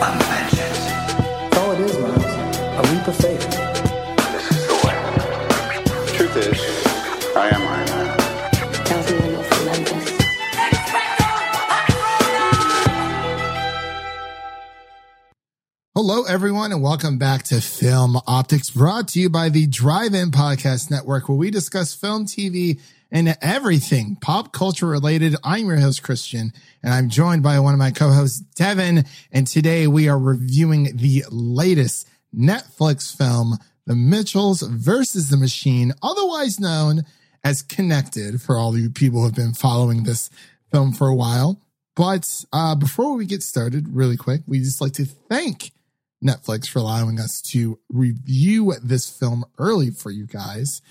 vengeance. That's all it is, Miles. A leap of faith. This is the way. Truth is, I am Iron Man. Tells me when you're. Hello, everyone, and welcome back to Film Optics, brought to you by the Drive In Podcast Network, where we discuss film, TV, and everything pop culture related. I'm your host, Christian, and I'm joined by one of my co-hosts, Devin. And today we are reviewing the latest Netflix film, The Mitchells versus the Machine, otherwise known as Connected for all you people who have been following this film for a while. But uh, before we get started, really quick, we just like to thank Netflix for allowing us to review this film early for you guys.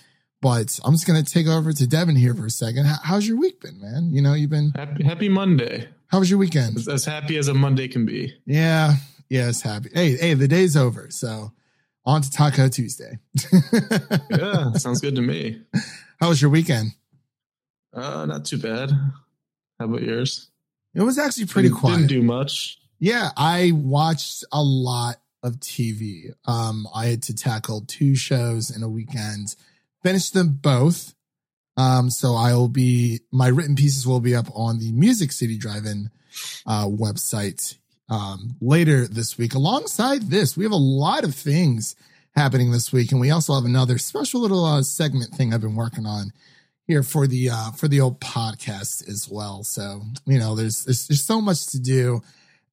But I'm just going to take over to Devin here for a second. How, how's your week been, man? You know, you've been, Happy, happy Monday. how was your weekend? As, as happy as a Monday can be. Yeah, yeah, it's happy. Hey, hey, the day's over. So on to Taco Tuesday. Yeah, sounds good to me. How was your weekend? Uh, not too bad. How about yours? It was actually pretty didn't, quiet. Didn't do much. Yeah, I watched a lot of TV. Um, I had to tackle two shows in a weekend, finished them both. Um, so I will be my written pieces will be up on the Music City Drive-In uh, website um, later this week. Alongside this, we have a lot of things happening this week, and we also have another special little uh, segment thing I've been working on here for the uh, for the old podcast as well. So you know, there's there's, there's so much to do.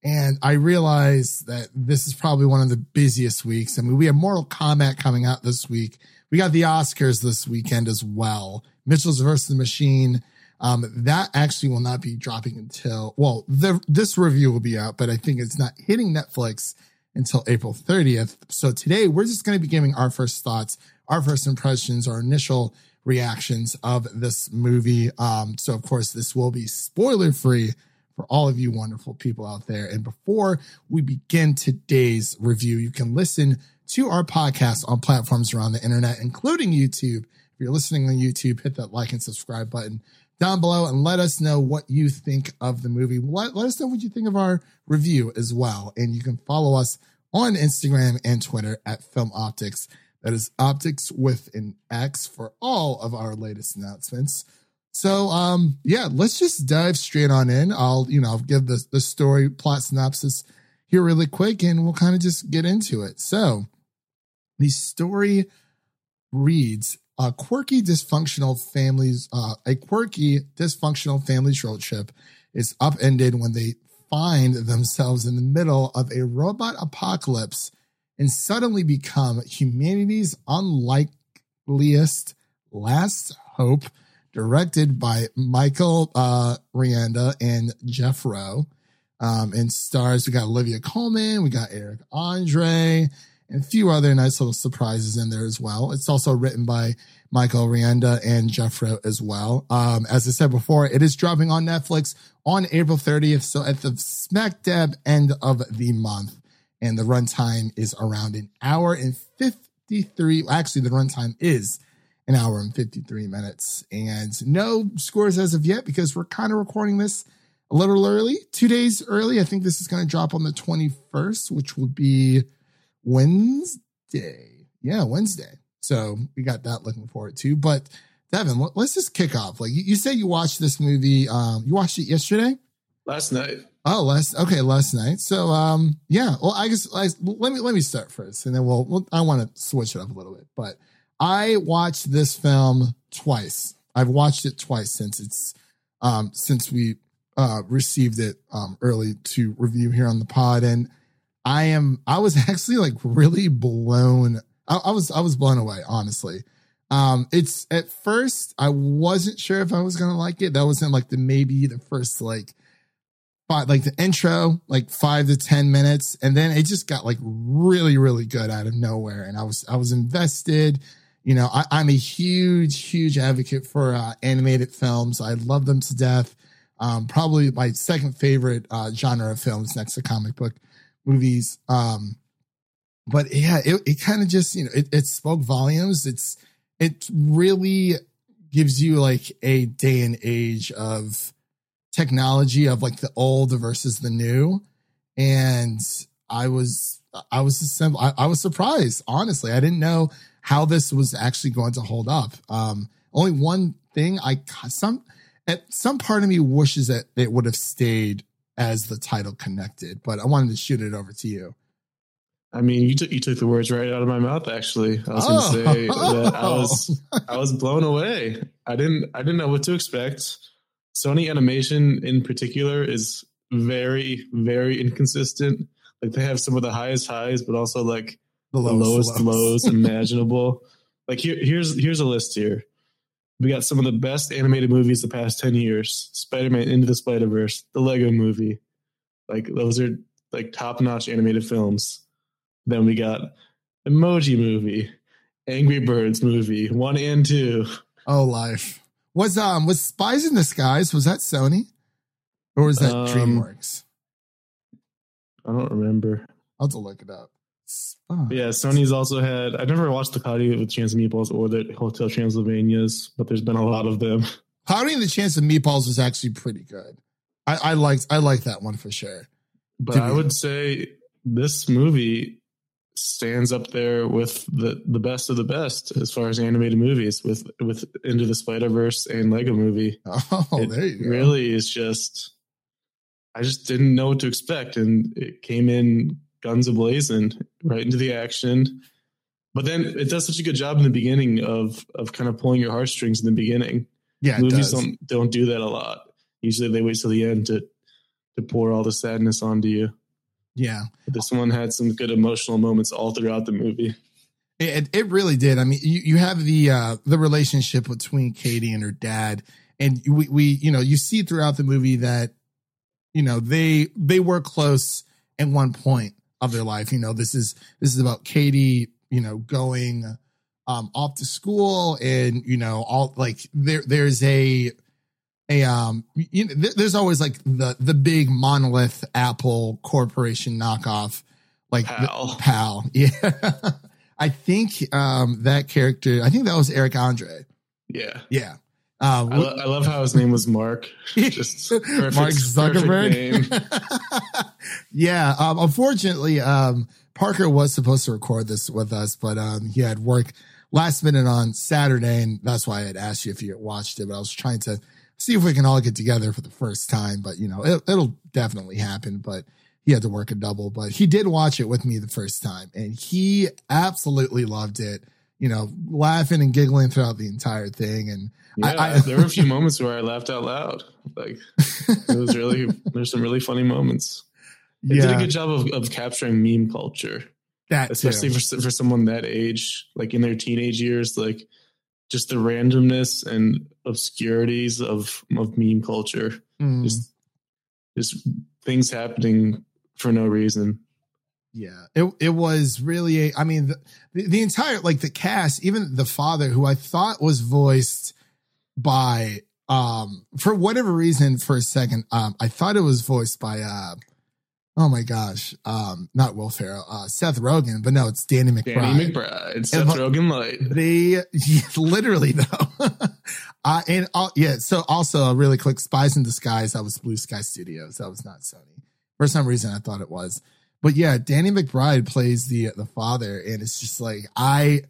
And I realize that this is probably one of the busiest weeks. I mean, we have Mortal Kombat coming out this week. We got the Oscars this weekend as well. Mitchell's versus the Machine. Um, that actually will not be dropping until, well, the, this review will be out, but I think it's not hitting Netflix until April 30th. So today we're just going to be giving our first thoughts, our first impressions, our initial reactions of this movie. Um, so of course this will be spoiler free for all of you wonderful people out there. And before we begin today's review, you can listen to our podcast on platforms around the internet, including YouTube. If you're listening on YouTube, hit that like and subscribe button down below and let us know what you think of the movie. Let, let us know what you think of our review as well. And you can follow us on Instagram and Twitter at Film Optics. That is optics with an X for all of our latest announcements. So, um, yeah, let's just dive straight on in. I'll, you know, I'll give the, the story plot synopsis here really quick and we'll kind of just get into it. So, the story reads a quirky dysfunctional families, uh, a quirky dysfunctional family's road trip is upended when they find themselves in the middle of a robot apocalypse and suddenly become humanity's unlikeliest last hope directed by Michael uh, Rianda and Jeff Rowe. Um, and stars, we got Olivia Colman, we got Eric Andre, and a few other nice little surprises in there as well. It's also written by Michael Rianda and Jeff Rowe as well. Um, as I said before, it is dropping on Netflix on April 30th. So at the smack dab end of the month. And the runtime is around an hour and 53. Actually, the runtime is an hour and 53 minutes. And no scores as of yet because we're kind of recording this a little early, two days early. I think this is going to drop on the 21st, which will be Wednesday. Yeah, Wednesday. So we got that looking forward to. But Devin, let- let's just kick off. Like you, you say you watched this movie. Um, you watched it yesterday? Last night. Oh, last okay, last night. So, um, yeah. Well, I guess I, let me let me start first, and then we'll. we'll I want to switch it up a little bit, but I watched this film twice. I've watched it twice since it's um since we uh received it um early to review here on the pod, and I am I was actually like really blown. I, I was I was blown away, honestly. Um, it's at first I wasn't sure if I was gonna like it. That wasn't like the maybe the first like five, like the intro, like five to 10 minutes. And then it just got like really, really good out of nowhere. And I was, I was invested. You know, I, I'm a huge, huge advocate for uh, animated films. I love them to death. Um, probably my second favorite uh, genre of films next to comic book movies. Um, but yeah, it, it kind of just, you know, it, it spoke volumes. It's, it really gives you like a day and age of technology of like the old versus the new. And I was I was assemb- I, I was surprised. Honestly, I didn't know how this was actually going to hold up. Um, only one thing I some at some part of me wishes that it would have stayed as the title connected, but I wanted to shoot it over to you. I mean, you took you took the words right out of my mouth. Actually, I was Oh. going to say that I was I was blown away. I didn't I didn't know what to expect. Sony Animation in particular is very very inconsistent. Like they have some of the highest highs, but also like the the lowest lows imaginable. Like here, here's here's a list here. We got some of the best animated movies the past ten years: Spider-Man Into the Spider-Verse, the Lego Movie. Like those are like top-notch animated films. Then we got Emoji Movie, Angry Birds movie, one and two. Oh, life was um was Spies in the Skies? Was that Sony or was that Um, DreamWorks? I don't remember. I'll have to look it up. Yeah, Sony's also had. I never watched the Cloudy with Chance of Meatballs or the Hotel Transylvanias, but there's been a lot of them. Cloudy and the Chance of Meatballs was actually pretty good. I, I liked I liked that one for sure. But I would say this movie stands up there with the the best of the best as far as animated movies with with Into the Spider Verse and Lego Movie. Oh, it there you go. really is just. I just didn't know what to expect, and it came in guns ablazing right into the action. But then it does such a good job in the beginning of of kind of pulling your heartstrings in the beginning. Yeah, it Movies does. don't don't do that a lot. Usually they wait till the end to to pour all the sadness onto you. Yeah. But this one had some good emotional moments all throughout the movie. It, it really did. I mean, you, you have the uh, the relationship between Katie and her dad, and we, we you know you see throughout the movie that you know they they were close at one point of their life. You know, this is this is about Katie, you know, going um off to school, and you know all like there there's a a um you know, there- there's always like the the big monolith Apple corporation knockoff like the- Pal. pal yeah i think um that character i think that was eric andre Yeah. yeah uh, I, lo- I love how his name was Mark. Just perfect, mark zuckerberg yeah um unfortunately um parker was supposed to record this with us but um he had work last minute on saturday and that's why i had asked you if you had watched it but i was trying to see if we can all get together for the first time but you know it, it'll definitely happen but he had to work a double, but he did watch it with me the first time and he absolutely loved it. You know, laughing and giggling throughout the entire thing. And Yeah, I- I- there were a few moments where I laughed out loud. Like it was really there's some really funny moments. They did a good job of, of capturing meme culture, that especially too. for for someone that age, like in their teenage years, like just the randomness and obscurities of of meme culture. Mm, Just just things happening for no reason. Yeah, it it was really. A, I mean, the, the entire like the cast, even the father, who I thought was voiced by um for whatever reason for a second um I thought it was voiced by uh oh my gosh um not Will Ferrell uh Seth Rogen but no it's Danny McBride. Danny McBride, Seth but- Rogen light. They literally though. uh, and uh, yeah, so also a really quick Spies in Disguise. That was Blue Sky Studios. That was not Sony. For some reason, I thought it was. But yeah, Danny McBride plays the the father, and it's just like I,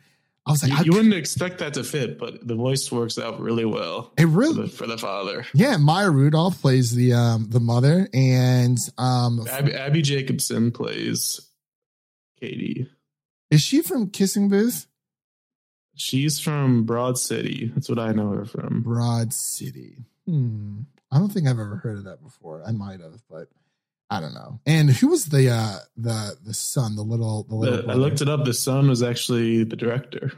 I was like, You, I, you wouldn't expect that to fit, but the voice works out really well it for really, the, for the father. yeah. Maya Rudolph plays the um the mother, and um, Abby, Abbi Jacobson plays Katie. is she from Kissing Booth? She's from Broad City. That's what I know her from. Broad City. Hmm. I don't think I've ever heard of that before. I might have, but I don't know. And who was the uh the the son, the little the little The- I looked it up. The son was actually the director,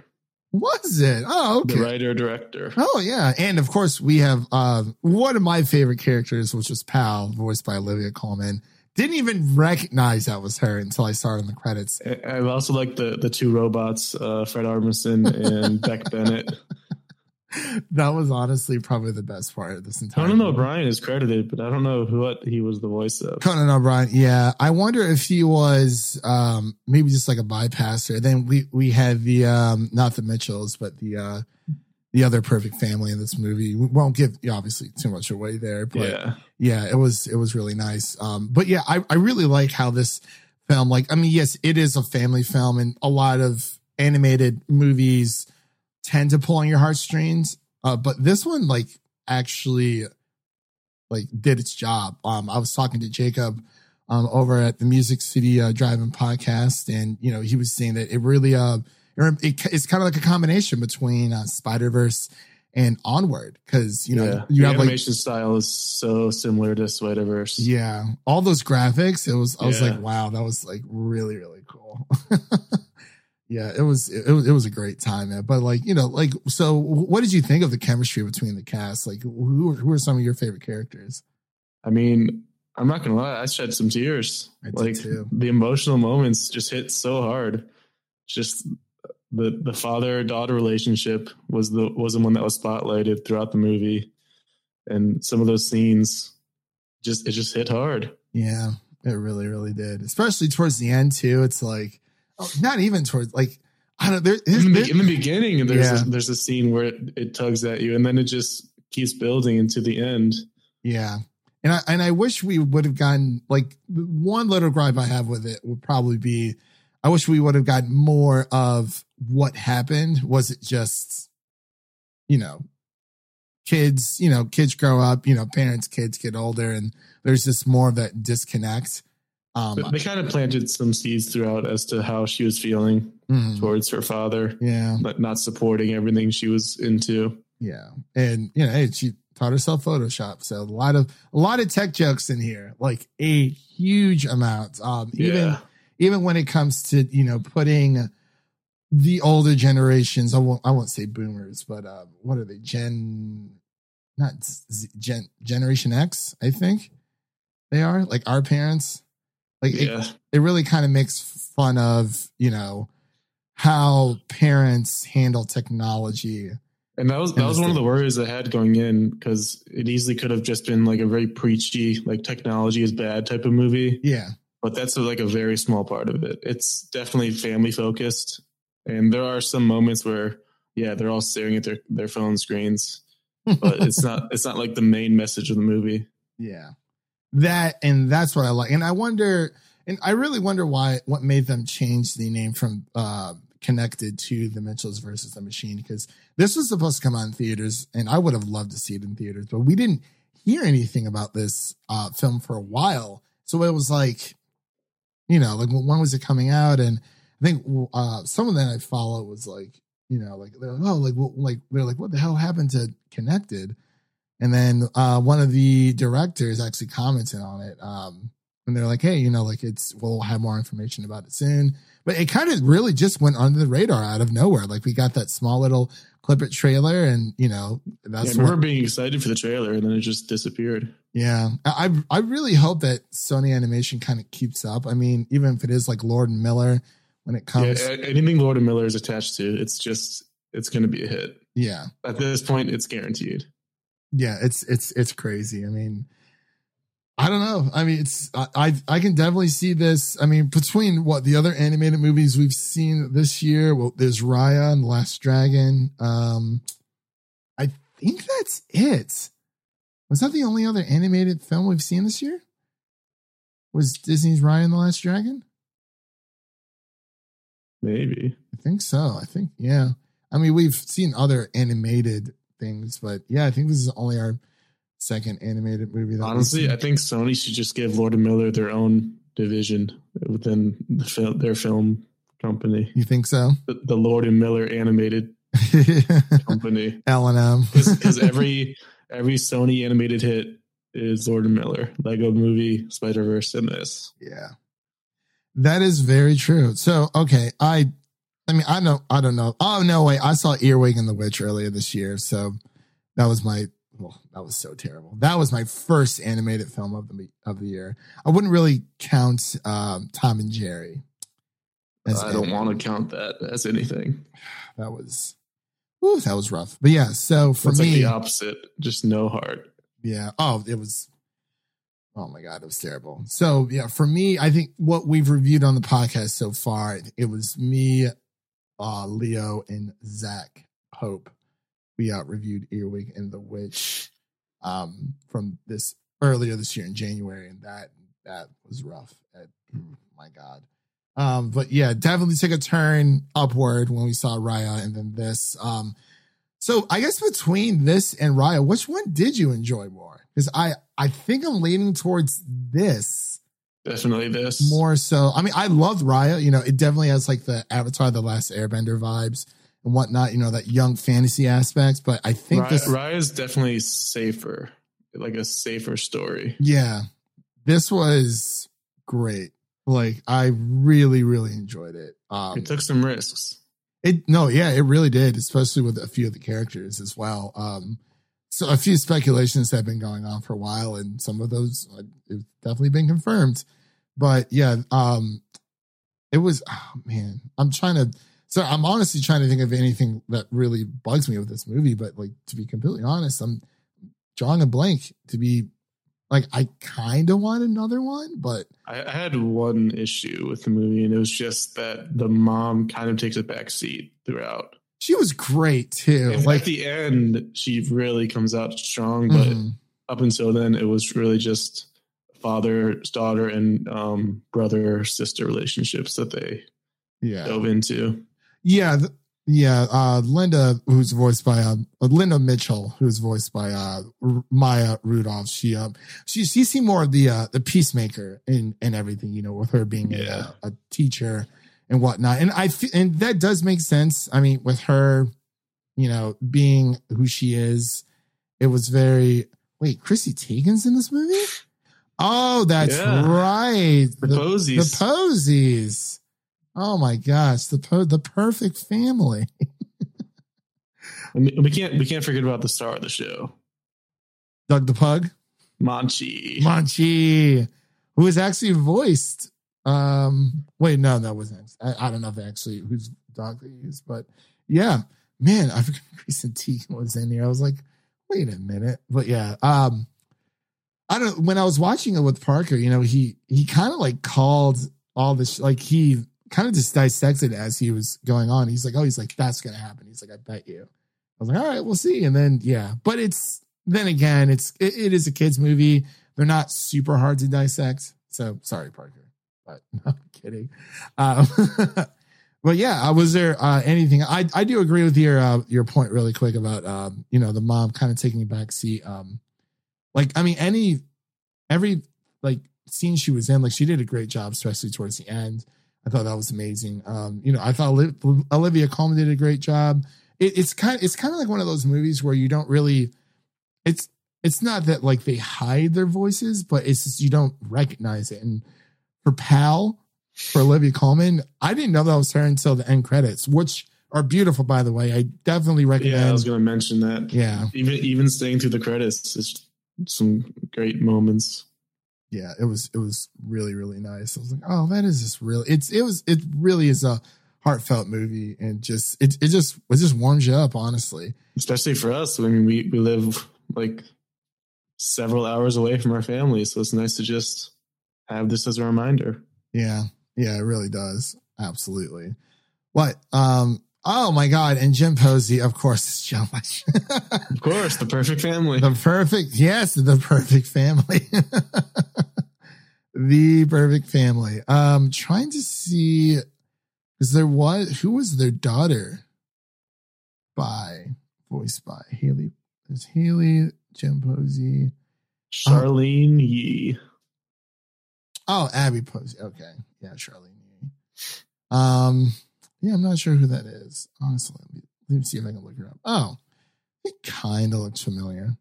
Was it? Oh, okay. the writer director. Oh yeah. And of course we have um one of my favorite characters, which was Pal, voiced by Olivia Colman. Didn't even recognize that was her until I saw her in the credits. I I also like the the two robots, uh, Fred Armisen and Beck Bennett. That was honestly probably the best part of this entire Conan movie. O'Brien is credited, but I don't know who what he was the voice of. Conan O'Brien. Yeah. I wonder if he was um maybe just like a bypasser. Then we we had the um not the Mitchells, but the uh the other perfect family in this movie. We won't give obviously too much away there, but yeah, yeah, it was it was really nice. Um, but yeah, I, I really like how this film. Like, I mean, yes, it is a family film, and a lot of animated movies tend to pull on your heartstrings. Uh, but this one, like, actually, like, did its job. Um, I was talking to Jacob um, over at the Music City uh, Drive-In Podcast, and you know, he was saying that it really, uh, it, it's kind of like a combination between uh, Spider Verse and Onward, because you know, yeah. you the have like animation style is so similar to Spider Verse. yeah, all those graphics. It was I was like, wow, that was like really really cool. yeah, it was it, was it was a great time, man. But like you know, like so, what did you think of the chemistry between the cast? Like, who who are some of your favorite characters? I mean, I'm not gonna lie, I shed some tears. I did like too. the emotional moments just hit so hard. Just the the father daughter relationship was the was the one that was spotlighted throughout the movie, and some of those scenes just it just hit hard. Yeah, it really really did, especially towards the end too. It's like, not even towards like I don't there. In the, in the beginning, there's Yeah. a, there's a scene where it, it tugs at you, and then it just keeps building into the end. Yeah. And I and I wish we would have gotten like one little gripe I have with it would probably be I wish we would have gotten more of what happened. Was it just, you know, kids, you know, kids grow up, you know, parents, kids get older, and there's just more of that disconnect. Um they kind of planted some seeds throughout as to how she was feeling mm, towards her father, yeah, but not supporting everything she was into. yeah. And you know, hey, she taught herself Photoshop. So a lot of a lot of tech jokes in here, like a huge amount. Um even Yeah. even when it comes to you know putting the older generations i won't i won't say boomers but uh what are they gen not Z, gen generation x i think they are like our parents like it, Yeah. it really kind of makes fun of you know how parents handle technology And that was that was one of the worries I had going in because it easily could have just been like a very preachy, like technology is bad type of movie. yeah But that's like a very small part of it. It's definitely family focused, and there are some moments where yeah, they're all staring at their their phone screens, but it's not it's not like the main message of the movie. Yeah. That and that's what I like. And I wonder and I really wonder why what made them change the name from uh connected to the Mitchells versus the machine because this was supposed to come out in theaters and I would have loved to see it in theaters, but we didn't hear anything about this uh film for a while. So it was like, you know, like when was it coming out? And I think uh someone that I follow was like, you know, like they're like, oh, like well, like they're like, what the hell happened to Connected? And then uh, one of the directors actually commented on it. Um, and they're like, hey, you know, like it's, we'll have more information about it soon. But it kind of really just went under the radar out of nowhere. Like we got that small little clip it trailer and, you know, Yeah, that's what, remember being excited for the trailer, and then it just disappeared. yeah. I, I really hope that Sony Animation kind of keeps up. I mean, even if it is like Lord and Miller when it comes. a- anything Lord and Miller is attached to, it's just it's going to be a hit. yeah. At this point, it's guaranteed. Yeah it's it's it's crazy. I mean i don't know. I mean it's I, I i can definitely see this. I mean between what the other animated movies we've seen this year well there's raya and the last dragon. Um i think that's it. Was that the only other animated film we've seen this year? Was disney's raya and the last dragon? Maybe. i think so. I think yeah. I mean we've seen other animated things but yeah i think this is only our second animated movie that Honestly. I think Sony should just give Lord and Miller their own division within the fil- their film company, You think so? the, the Lord and Miller animated company. L and M. Because every every Sony animated hit is Lord and Miller, Lego Movie, Spider Verse, and this. Yeah, that is very true. So okay, I, I mean, I know, I don't know. Oh no, wait, I saw Earwig and the Witch earlier this year, so that was my. Well, that was so terrible. That was my first animated film of the of the year. I wouldn't really count um, Tom and Jerry. as I don't want to count that as anything. That was, whew, that was rough. But yeah, so for it's me, like the opposite, just no heart. Yeah. Oh, it was. Oh my god, it was terrible. So yeah, for me, I think what we've reviewed on the podcast so far, it was me, uh, Leo, and Zach Pope. We out reviewed Earwig and the Witch, um, from this earlier this year in January, and that that was rough. That- my God. Um, but yeah, definitely took a turn upward when we saw Raya and then this. Um, so I guess between this and Raya, which one did you enjoy more? Because I I think I'm leaning towards this Definitely this. more so. I mean, I loved Raya. You know, it definitely has like the Avatar, the Last Airbender vibes and whatnot. You know, that young fantasy aspects. But I think Raya, this, Raya's definitely safer, like a safer story. yeah, this was great. Like I really, really enjoyed it. Um, It took some risks. It no, yeah, it really did, especially with a few of the characters as well. Um, so a few speculations have been going on for a while, and some of those uh, have definitely been confirmed. But yeah, um, it was oh man, I'm trying to. So I'm honestly trying to think of anything that really bugs me with this movie. But like to be completely honest, I'm drawing a blank. To be like, I kind of want another one, but I had one issue with the movie, and it was just that the mom kind of takes a back seat throughout. She was great too. And like at the end, she really comes out strong, but mhm. up until then, it was really just father, daughter, and um, brother sister relationships that they yeah, dove into. Yeah, th- yeah. Uh, Linda, who's voiced by uh, Linda Mitchell, who's voiced by uh, R- Maya Rudolph. She um she she seemed more of the uh, the peacemaker in and everything. You know, with her being Yeah. a, a teacher and whatnot. And I and that does make sense. I mean, with her, you know, being who she is, it was very. Wait, Chrissy Teigen's in this movie? Oh, that's Yeah. right. The Posies. The Posies. Oh my gosh, the po- the perfect family. We can't we can't forget about the star of the show, Doug the Pug, Monchi. Monchi, who is actually voiced. Um, wait, no, that wasn't. I, I don't know if actually whose dog they used, but yeah, man, I forgot Grayson Teigen was in here. I was like, wait a minute, but yeah, um, I don't. When I was watching it with Parker, you know, he he kind of like called all this, like he kind of just dissected as he was going on. He's like, oh, he's like, that's gonna happen. He's like, I bet you. I was like, all right, we'll see. And then yeah, but it's then again, it's it, it is a kids movie. They're not super hard to dissect. So sorry, Parker, but no, I'm kidding. Um, but yeah, uh, was there uh, anything? I I do agree with your uh, your point really quick about um, you know the mom kind of taking a back seat. Um, like I mean, any every like scene she was in, like she did a great job, especially towards the end. I thought that was amazing. Um, you know, I thought Olivia Colman did a great job. It, it's kind of it's kind of like one of those movies where you don't really it's it's not that like they hide their voices, but it's just you don't recognize it. And for Pal, for Olivia Colman, I didn't know that was her until the end credits, which are beautiful, by the way. I definitely recommend. Yeah, I was going to mention that. yeah, Even even staying through the credits is some great moments. yeah, it was it was really really nice. I was like, oh, that is just really it's it was it really is a heartfelt movie and just it it just it just warms you up, honestly. Especially for us. I mean, we, we live like several hours away from our family, so it's nice to just have this as a reminder. Yeah, yeah, it really does. Absolutely. What? Um. Oh my God! And Jim Posey, of course, is Joe Much. Of course, the perfect family. the perfect, yes, the perfect family. the perfect family. Um, trying to see, is there was who was their daughter? By voiced by Haley. Is Haley, Jim Posey. Charlyne Yi. Oh, Abby Posey. Okay, yeah, Charlene. Um, yeah, I'm not sure who that is. Honestly, let me, let me see if I can look her up. Oh, it kind of looks familiar.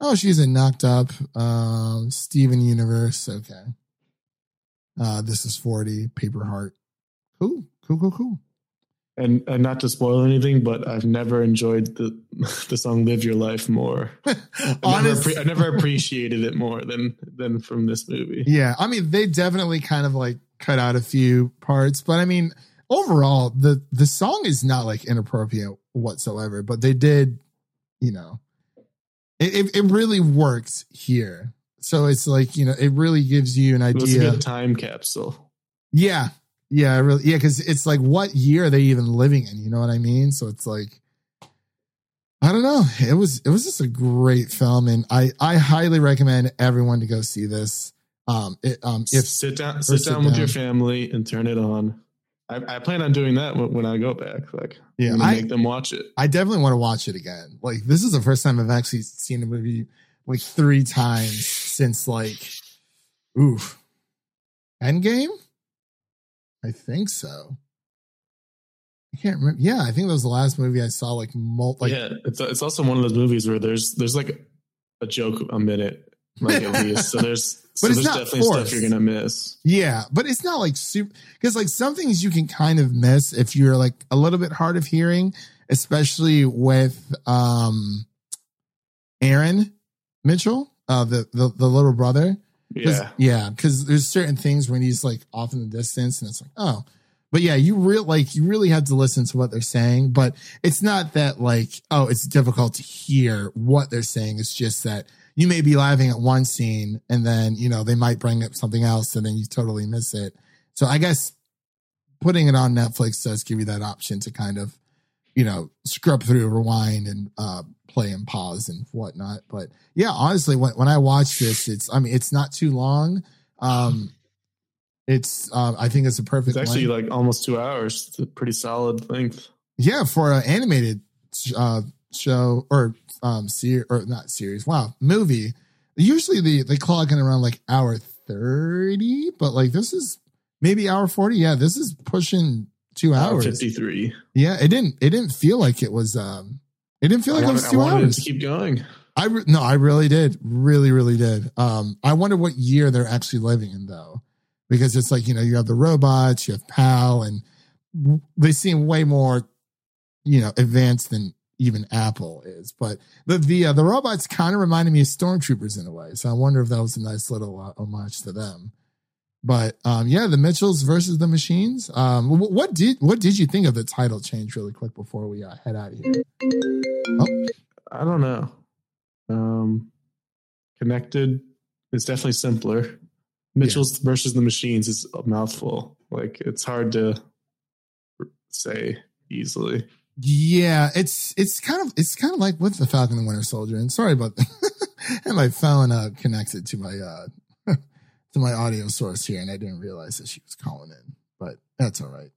Oh, she's in Knocked Up. Um, Steven Universe. Okay. Uh, this is 40. Paper Heart. Cool, cool, cool, cool. And, and not to spoil anything, but I've never enjoyed the the song "Live Your Life" more. I never, I never appreciated it more than than from this movie. Yeah, I mean, they definitely kind of like cut out a few parts, but I mean, overall, the the song is not like inappropriate whatsoever. But they did, you know, it it, it really works here. So it's like you know, it really gives you an It was a idea. good time capsule. Yeah, yeah, really, yeah, because it's like, what year are they even living in? You know what I mean? So it's like, I don't know. It was it was just a great film, and I I highly recommend everyone to go see this. Um, it, um, if sit down, sit sit down with your family and turn it on. I, I plan on doing that when, when I go back. Like, Yeah, I- make them watch it. I definitely want to watch it again. Like this is the first time I've actually seen a movie like three times since like, oof, Endgame. I think so. I can't remember. Yeah, I think that was the last movie I saw. Like, mul- like yeah, it's it's also one of those movies where there's there's like a joke a minute, like at least. So there's so it's there's not definitely forced. stuff you're gonna miss. Yeah, but it's not like super because like some things you can kind of miss if you're like a little bit hard of hearing, especially with um Aaron Mitchell, uh the the, the little brother. 'Cause- Yeah, yeah, because there's certain things when he's like off in the distance, and it's like, oh, but yeah, you real like you really have to listen to what they're saying. But it's not that like, oh, it's difficult to hear what they're saying. It's just that you may be laughing at one scene, and then you know they might bring up something else, and then you totally miss it. So I guess putting it on Netflix does give you that option to kind of, you know, scrub through, rewind, and uh, play and pause and whatnot. But yeah, honestly, when when I watch this, it's I mean, it's not too long. Um, it's uh, I think it's a perfect. it's actually length. like almost two hours. It's a pretty solid length. yeah for an animated uh, show or um series or not series. Wow, movie. Usually they they clock in around like hour thirty, but like this is maybe hour forty. Yeah, this is pushing two Hour hours. fifty three. Yeah, it didn't. It didn't feel like it was. Um, it didn't feel like I it was wanted, I two wanted hours. to keep going. I re- no, I really did, really, really did. Um, I wonder what year they're actually living in though, because it's like you know you have the robots, you have PAL, and w- they seem way more, you know, advanced than even Apple is. But the the uh, the robots kind of reminded me of stormtroopers in a way, so I wonder if that was a nice little uh, homage to them. But um, yeah, the Mitchells versus the Machines. Um, what did what did you think of the title change, really quick, before we uh, head out of here? I don't know. Um, connected is definitely simpler. Mitchell's versus the machines is a mouthful. Like it's hard to say easily. Yeah, it's it's kind of it's kind of like with the Falcon and Winter Soldier. And sorry about that. and my phone uh, connected to my uh to my audio source here, and I didn't realize that she was calling in, but that's all right.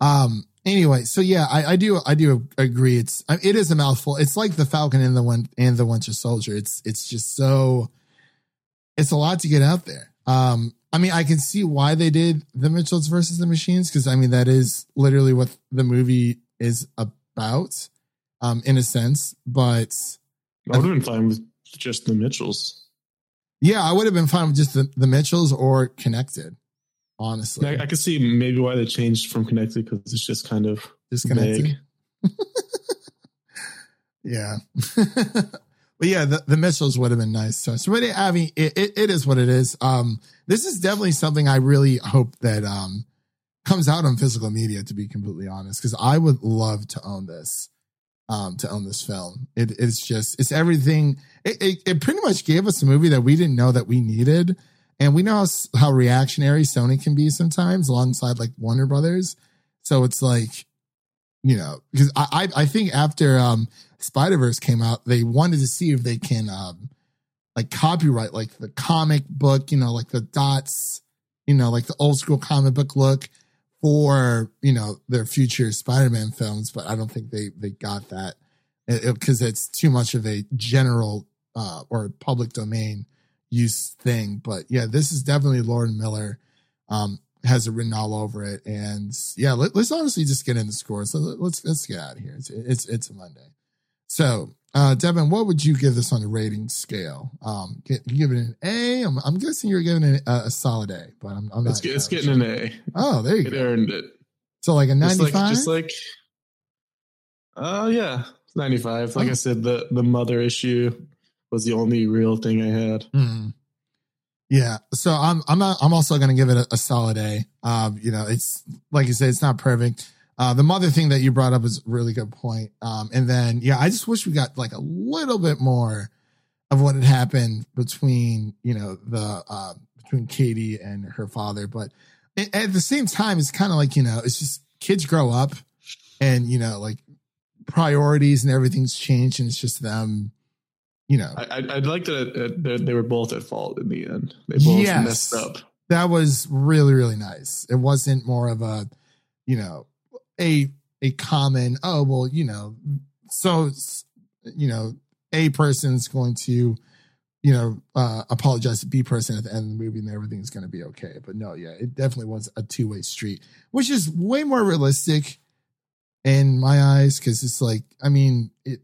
Um. Anyway, so yeah, I, I do I do agree. It's it is a mouthful. It's like the Falcon and the one and the Winter Soldier. It's it's just so it's a lot to get out there. Um. I mean, I can see why they did the Mitchells versus the Machines because I mean that is literally what the movie is about, um, in a sense. But I would have been fine with just the Mitchells. Yeah, I would have been fine with just the, the Mitchells or connected. Honestly, I, I could see maybe why they changed from connected because it's just kind of disconnected. Yeah. but yeah, the, the Mitchells would have been nice. So, so but it, I mean, it, it, it is what it is. Um, this is definitely something I really hope that, um, comes out on physical media, to be completely honest, because I would love to own this, um, to own this film. It, it's just, it's everything. It, it, it pretty much gave us a movie that we didn't know that we needed. And we know how, how reactionary Sony can be sometimes alongside like Warner Brothers. So it's like, you know, because I, I, I think after, um, Spider Verse came out, they wanted to see if they can um like copyright like the comic book, you know, like the dots, you know, like the old school comic book look for you know their future Spider Man films. But I don't think they they got that because it's too much of a general uh or public domain use thing. But yeah, this is definitely Lord Miller. Um, has it written all over it, and yeah, let, us honestly just get into scores. Let, let's let's get out of here. It's it's it's a Monday. So, uh, Devin, what would you give this on a rating scale? Um, you give it an A. I'm, I'm guessing you're giving it a, a solid A, but I'm, I'm not. It's, it's getting sure. an A. Oh, there you It go. earned it. So like a Just 95. like, just like, oh yeah, ninety five. Like Oh. I said, the the mother issue was the only real thing I had. Hmm. Yeah. So I'm I'm not I'm also gonna give it a, a solid A. Um, you know, it's like you said, it's not perfect. Uh, the mother thing that you brought up is a really good point. Um, and then yeah, I just wish we got like a little bit more of what had happened between you know the uh between Katie and her father. But a- at the same time, it's kind of like you know, it's just kids grow up, and you know, like priorities and everything's changed, and it's just them you know, I, I'd like uh, that they were both at fault in the end. They both Yes. messed up. that was really really nice. It wasn't more of a, you know, a a common oh well you know so you know a person's going to you know uh apologize to b person at the end of the movie and everything's going to be okay. But no, yeah, it definitely was a two way street, which is way more realistic in my eyes because it's like I mean it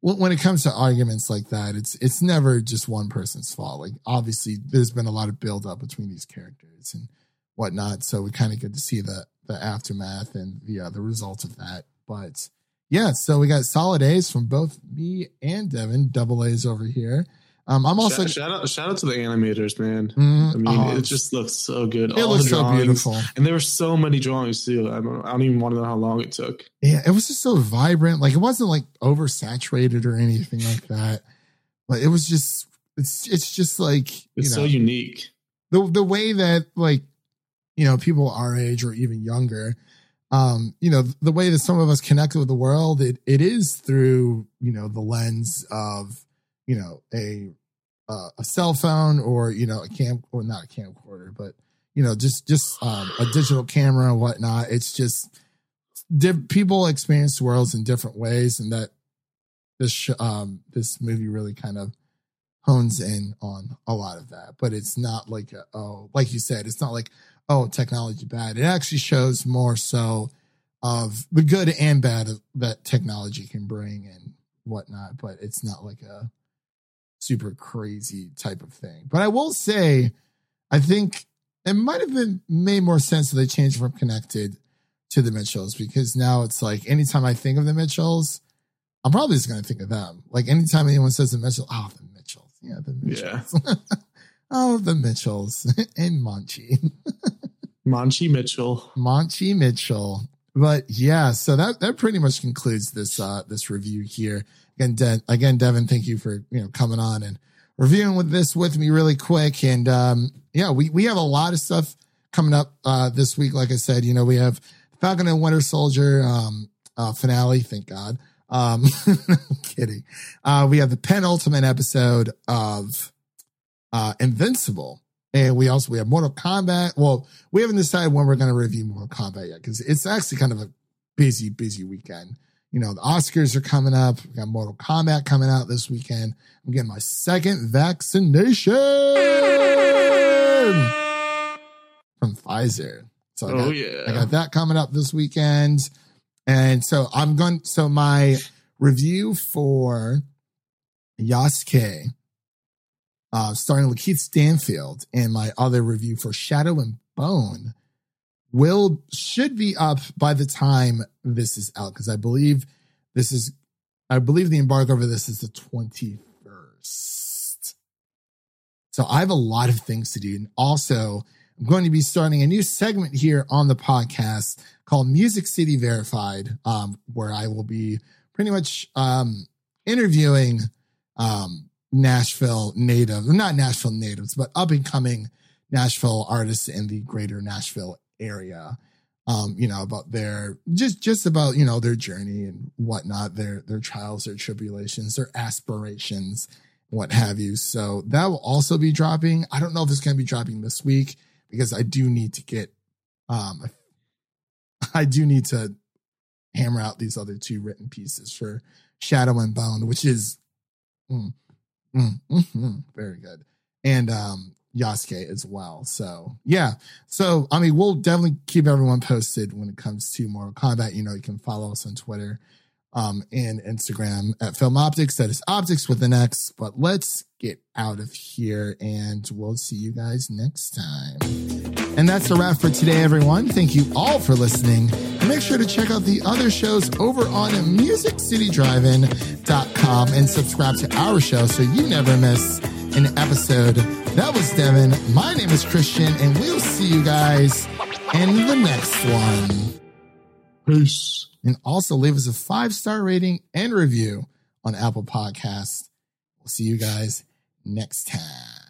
when when it comes to arguments like that, it's it's never just one person's fault. Like obviously, there's been a lot of build up between these characters and whatnot, so we kind of get to see the the aftermath and the uh, the results of that. But yeah, so we got solid A's from both me and Devin, double A's over here. Um, I'm also shout, shout out shout out to the animators, man. Mm, I mean, oh, it just looks so good. it All looks so beautiful. And there were so many drawings too. I don't, I don't even want to know how long it took. Yeah, it was just so vibrant. Like it wasn't like oversaturated or anything like that. But it was just it's it's just like It's you so unique. the the way that like you know people our age or even younger um you know the way that some of us connect with the world it it is through you know the lens of you know a uh, a cell phone or you know a cam or not a camcorder but you know just just um, a digital camera and whatnot. It's just people experience worlds in different ways and that this sh- um this movie really kind of hones in on a lot of that. But it's not like a, oh like you said it's not like oh technology bad. It actually shows more so of the good and bad that technology can bring and whatnot but it's not like a super crazy type of thing. But i will say i think it might have been made more sense that they changed from connected to the mitchells because now it's like anytime i think of the mitchells i'm probably just going to think of them. Like anytime anyone says the mitchell oh the mitchells. Yeah the Yeah. oh the mitchells and monchi Monchi Mitchell. Monchi Mitchell. But yeah, so that that pretty much concludes this uh this review here. Again, De- again, Devin, thank you for you know coming on and reviewing with this with me really quick. And um yeah, we we have a lot of stuff coming up uh this week. Like I said, you know, we have Falcon and Winter Soldier um uh finale, thank God. Um kidding. Uh we have the penultimate episode of uh Invincible. And we also we have Mortal Kombat. Well, we haven't decided when we're going to review Mortal Kombat yet because it's actually kind of a busy, busy weekend. You know, the Oscars are coming up. We got Mortal Kombat coming out this weekend. I'm getting my second vaccination from Pfizer. So I got, Oh I got that coming up this weekend. And so I'm going, so my review for Yasuke, uh, starring Lakeith Stanfield, and my other review for Shadow and Bone will, should be up by the time this is out. Cause I believe this is, I believe the embargo for this is the 21st. So I have a lot of things to do. And also, I'm going to be starting a new segment here on the podcast called Music City Verified, um, where I will be pretty much um, interviewing um, Nashville native, not Nashville natives, but up and coming Nashville artists in the greater Nashville area. Um, you know, about their just just about, you know, their journey and whatnot, their their trials, their tribulations, their aspirations, what have you. So that will also be dropping. I don't know if it's gonna be dropping this week because I do need to get um I do need to hammer out these other two written pieces for Shadow and Bone, which is mm, mm, mm, mm, very good. And um Yasuke as well. So yeah. So I mean we'll definitely keep everyone posted when it comes to Mortal Kombat. You know, you can follow us on Twitter um and Instagram at Film Optics. That is optics with an X. But let's get out of here and we'll see you guys next time. And that's a wrap for today, everyone. Thank you all for listening. And make sure to check out the other shows over on MusicCityDrivein.com and subscribe to our show so you never miss an episode. That was Devin. My name is Christian, and we'll see you guys in the next one. Peace. And also leave us a five star rating and review on Apple Podcasts. We'll see you guys next time.